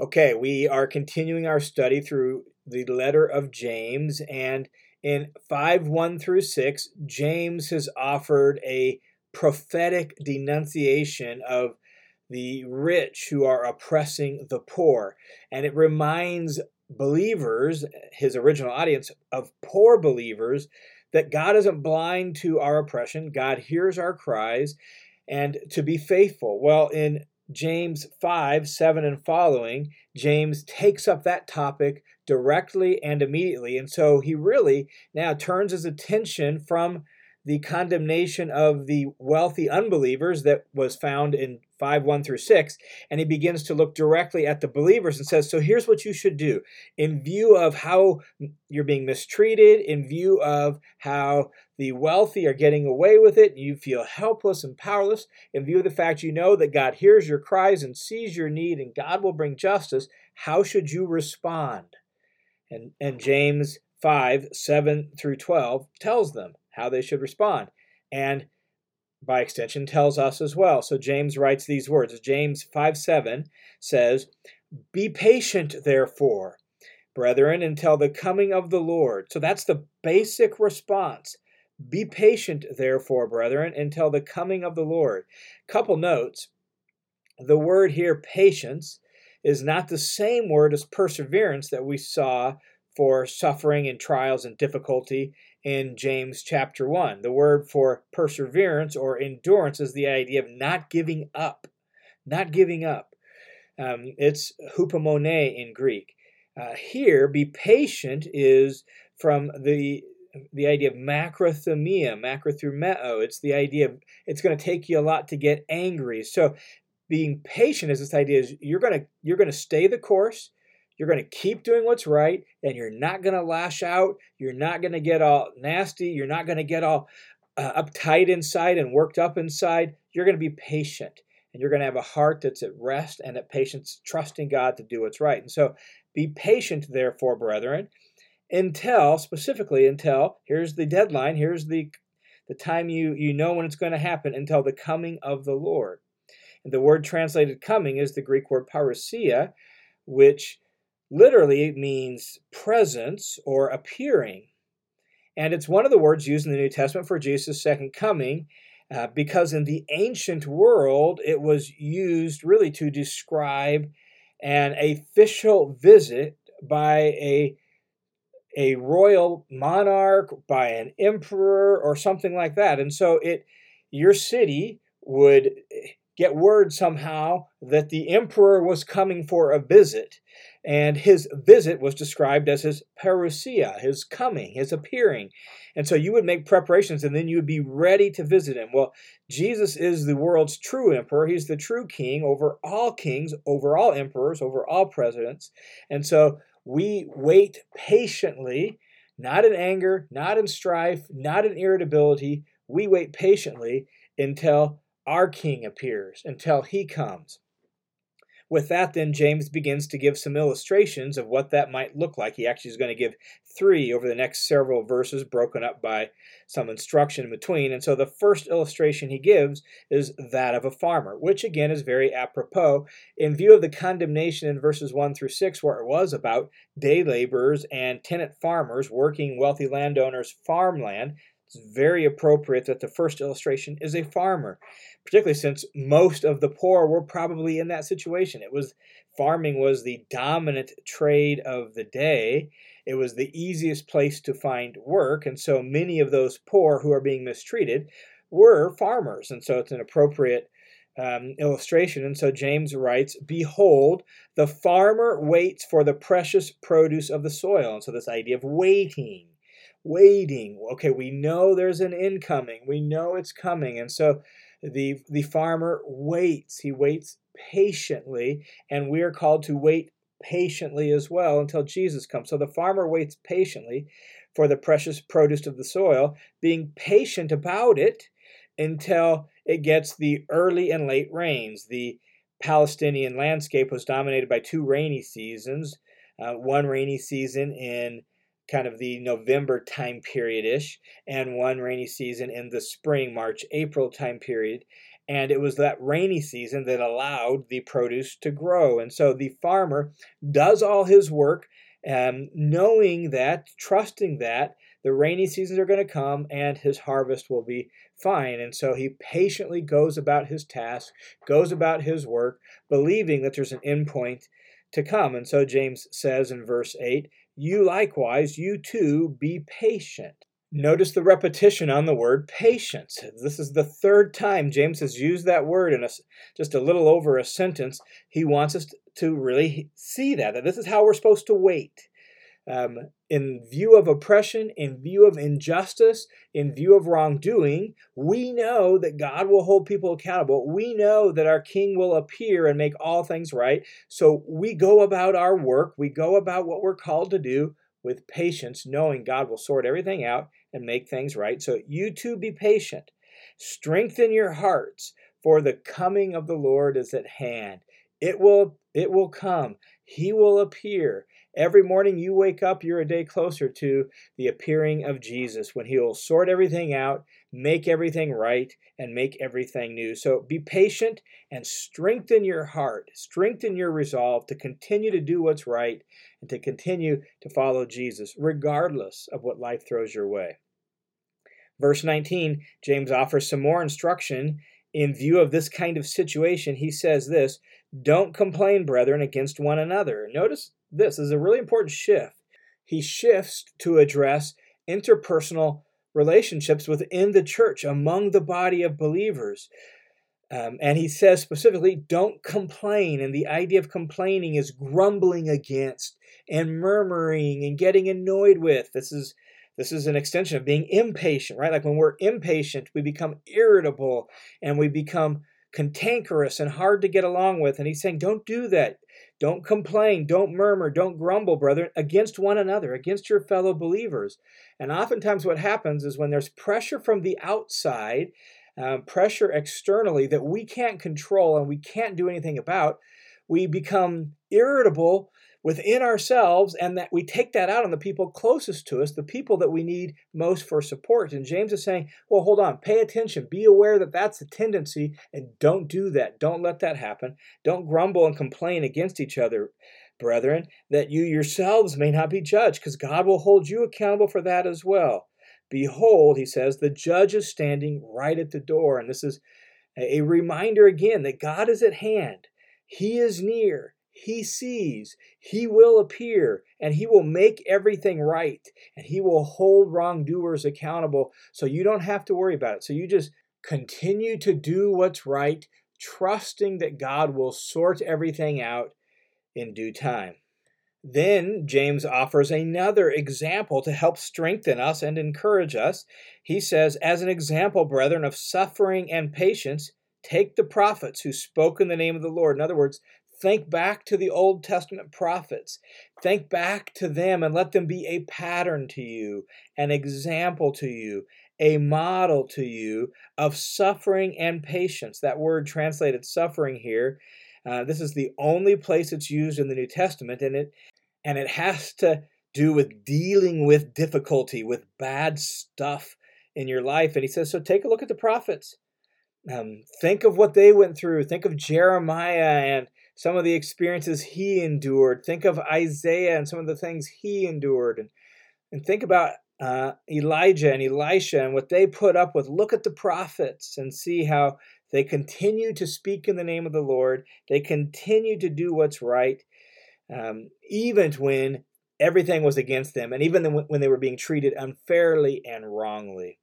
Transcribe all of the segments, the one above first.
Okay, we are continuing our study through the letter of James, and in 5 1 through 6, James has offered a prophetic denunciation of the rich who are oppressing the poor. And it reminds believers, his original audience, of poor believers, that God isn't blind to our oppression. God hears our cries and to be faithful. Well, in James 5 7 and following, James takes up that topic directly and immediately. And so he really now turns his attention from the condemnation of the wealthy unbelievers that was found in 5 1 through 6. And he begins to look directly at the believers and says, So here's what you should do. In view of how you're being mistreated, in view of how the wealthy are getting away with it, you feel helpless and powerless, in view of the fact you know that God hears your cries and sees your need and God will bring justice, how should you respond? And, and James 5 7 through 12 tells them how they should respond. And by extension, tells us as well. So James writes these words. James 5 7 says, Be patient, therefore, brethren, until the coming of the Lord. So that's the basic response. Be patient, therefore, brethren, until the coming of the Lord. Couple notes. The word here, patience, is not the same word as perseverance that we saw for suffering and trials and difficulty in James chapter 1. The word for perseverance or endurance is the idea of not giving up. Not giving up. Um, it's hupomone in Greek. Uh, here, be patient is from the the idea of macrothumia, macrothumeo. It's the idea of it's going to take you a lot to get angry. So, being patient is this idea is you're going to you're going to stay the course you're going to keep doing what's right and you're not going to lash out. You're not going to get all nasty. You're not going to get all uh, uptight inside and worked up inside. You're going to be patient and you're going to have a heart that's at rest and at patience, trusting God to do what's right. And so be patient, therefore, brethren, until, specifically, until, here's the deadline, here's the, the time you, you know when it's going to happen, until the coming of the Lord. And the word translated coming is the Greek word parousia, which literally means presence or appearing. And it's one of the words used in the New Testament for Jesus' second coming, uh, because in the ancient world, it was used really to describe an official visit by a, a royal monarch, by an emperor, or something like that. And so it your city would get word somehow that the emperor was coming for a visit. And his visit was described as his parousia, his coming, his appearing. And so you would make preparations and then you would be ready to visit him. Well, Jesus is the world's true emperor. He's the true king over all kings, over all emperors, over all presidents. And so we wait patiently, not in anger, not in strife, not in irritability. We wait patiently until our king appears, until he comes. With that, then, James begins to give some illustrations of what that might look like. He actually is going to give three over the next several verses, broken up by some instruction in between. And so the first illustration he gives is that of a farmer, which again is very apropos in view of the condemnation in verses 1 through 6, where it was about day laborers and tenant farmers working wealthy landowners' farmland. It's very appropriate that the first illustration is a farmer particularly since most of the poor were probably in that situation. It was farming was the dominant trade of the day. It was the easiest place to find work, and so many of those poor who are being mistreated were farmers, and so it's an appropriate um, illustration. And so James writes, Behold, the farmer waits for the precious produce of the soil. And so this idea of waiting, waiting. Okay, we know there's an incoming, we know it's coming. And so the, the farmer waits. He waits patiently, and we are called to wait patiently as well until Jesus comes. So the farmer waits patiently for the precious produce of the soil, being patient about it until it gets the early and late rains. The Palestinian landscape was dominated by two rainy seasons. Uh, one rainy season in kind of the November time period ish, and one rainy season in the spring, March, April time period. and it was that rainy season that allowed the produce to grow. And so the farmer does all his work, um, knowing that, trusting that the rainy seasons are going to come and his harvest will be fine. And so he patiently goes about his task, goes about his work, believing that there's an end point to come. And so James says in verse 8, You likewise, you too, be patient. Notice the repetition on the word patience. This is the third time James has used that word in a, just a little over a sentence. He wants us to really see that, that this is how we're supposed to wait. Um, in view of oppression, in view of injustice, in view of wrongdoing, we know that God will hold people accountable. We know that our King will appear and make all things right. So we go about our work, we go about what we're called to do with patience, knowing God will sort everything out and make things right. So you too be patient. Strengthen your hearts, for the coming of the Lord is at hand. It will it will come. He will appear. Every morning you wake up, you're a day closer to the appearing of Jesus when he will sort everything out, make everything right, and make everything new. So be patient and strengthen your heart, strengthen your resolve to continue to do what's right and to continue to follow Jesus, regardless of what life throws your way. Verse 19, James offers some more instruction in view of this kind of situation. He says this Don't complain, brethren, against one another. Notice this is a really important shift. He shifts to address interpersonal relationships within the church, among the body of believers. Um, and he says specifically, don't complain. And the idea of complaining is grumbling against and murmuring and getting annoyed with. This is this is an extension of being impatient, right? Like when we're impatient, we become irritable and we become cantankerous and hard to get along with. And he's saying, don't do that. Don't complain, don't murmur, don't grumble, brethren, against one another, against your fellow believers. And oftentimes, what happens is when there's pressure from the outside, um, pressure externally that we can't control and we can't do anything about, we become irritable within ourselves and that we take that out on the people closest to us, the people that we need most for support. And James is saying, well, hold on, pay attention, be aware that that's a tendency, and don't do that. Don't let that happen. Don't grumble and complain against each other, brethren, that you yourselves may not be judged, because God will hold you accountable for that as well. Behold, he says, the judge is standing right at the door. And this is a reminder again that God is at hand. He is near. He sees, He will appear, and He will make everything right, and He will hold wrongdoers accountable. So you don't have to worry about it. So you just continue to do what's right, trusting that God will sort everything out in due time. Then James offers another example to help strengthen us and encourage us. He says, As an example, brethren, of suffering and patience, take the prophets who spoke in the name of the Lord. In other words, Think back to the Old Testament prophets. Think back to them and let them be a pattern to you, an example to you, a model to you of suffering and patience. That word translated suffering here, uh, this is the only place it's used in the New Testament, and it and it has to do with dealing with difficulty, with bad stuff in your life. And he says, so take a look at the prophets. Um, think of what they went through. Think of Jeremiah and some of the experiences he endured. Think of Isaiah and some of the things he endured. And, and think about uh, Elijah and Elisha and what they put up with. Look at the prophets and see how they continue to speak in the name of the Lord. They continue to do what's right, um, even when everything was against them, and even when they were being treated unfairly and wrongly.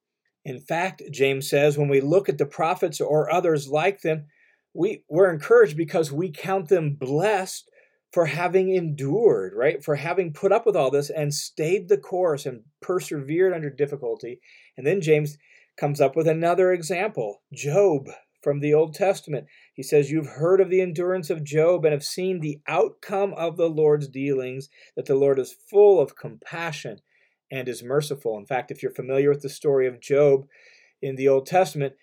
In fact, James says, when we look at the prophets or others like them, we we're encouraged because we count them blessed for having endured, right? For having put up with all this and stayed the course and persevered under difficulty. And then James comes up with another example Job from the Old Testament. He says, You've heard of the endurance of Job and have seen the outcome of the Lord's dealings, that the Lord is full of compassion and is merciful. In fact, if you're familiar with the story of Job in the Old Testament,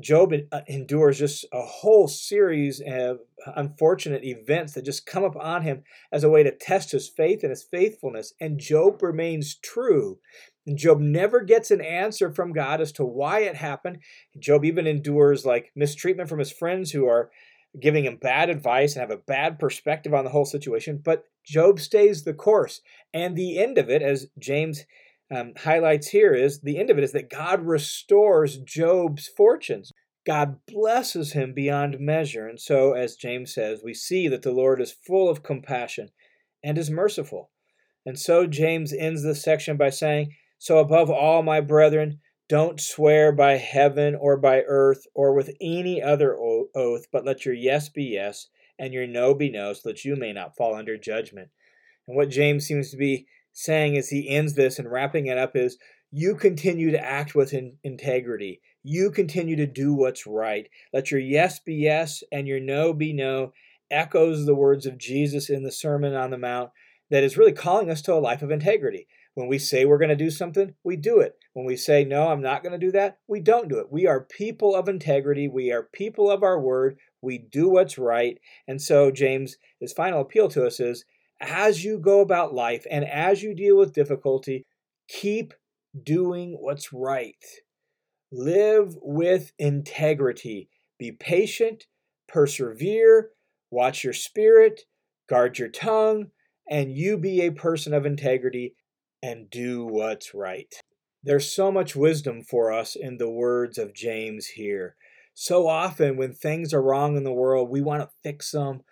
Job uh, endures just a whole series of unfortunate events that just come upon him as a way to test his faith and his faithfulness. And Job remains true And Job never gets an answer from God as to why it happened. Job even endures like mistreatment from his friends who are giving him bad advice and have a bad perspective on the whole situation. But Job stays the course. And the end of it, as James um, highlights here, is the end of it is that God restores Job's fortunes. God blesses him beyond measure. And so, as James says, we see that the Lord is full of compassion and is merciful. And so, James ends this section by saying, So, above all, my brethren, don't swear by heaven or by earth or with any other oath, but let your yes be yes and your no be no, so that you may not fall under judgment. And what James seems to be saying as he ends this and wrapping it up is you continue to act with in- integrity. You continue to do what's right. Let your yes be yes and your no be no. Echoes the words of Jesus in the Sermon on the Mount that is really calling us to a life of integrity. When we say we're going to do something, we do it. When we say, no, I'm not going to do that, we don't do it. We are people of integrity. We are people of our word. We do what's right. And so, James, his final appeal to us is as you go about life and as you deal with difficulty, keep doing what's right. Live with integrity. Be patient, persevere, watch your spirit, guard your tongue, and you be a person of integrity and do what's right. There's so much wisdom for us in the words of James here. So often, when things are wrong in the world, we want to fix them.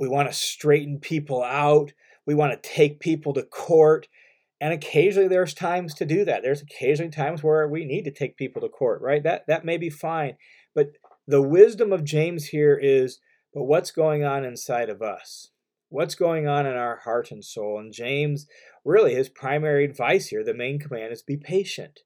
We want to straighten people out. We want to take people to court. And occasionally there's times to do that. There's occasionally times where we need to take people to court, right? That that may be fine. But the wisdom of James here is, but what's going on inside of us? what's going on in our heart and soul. And James, really, his primary advice here, the main command is be patient.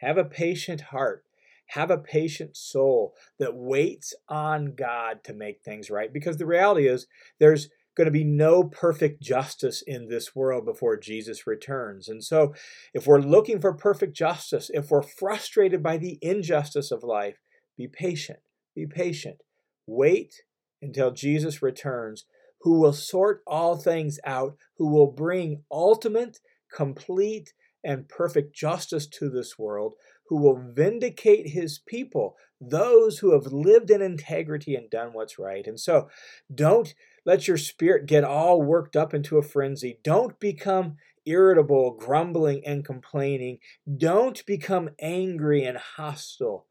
Have a patient heart. Have a patient soul that waits on God to make things right. Because the reality is, there's going to be no perfect justice in this world before Jesus returns. And so, if we're looking for perfect justice, if we're frustrated by the injustice of life, be patient. Be patient. Wait until Jesus returns who will sort all things out, who will bring ultimate, complete, and perfect justice to this world, who will vindicate his people, those who have lived in integrity and done what's right. And so don't let your spirit get all worked up into a frenzy. Don't become irritable, grumbling, and complaining. Don't become angry and hostile.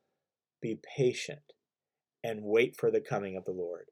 Be patient and wait for the coming of the Lord.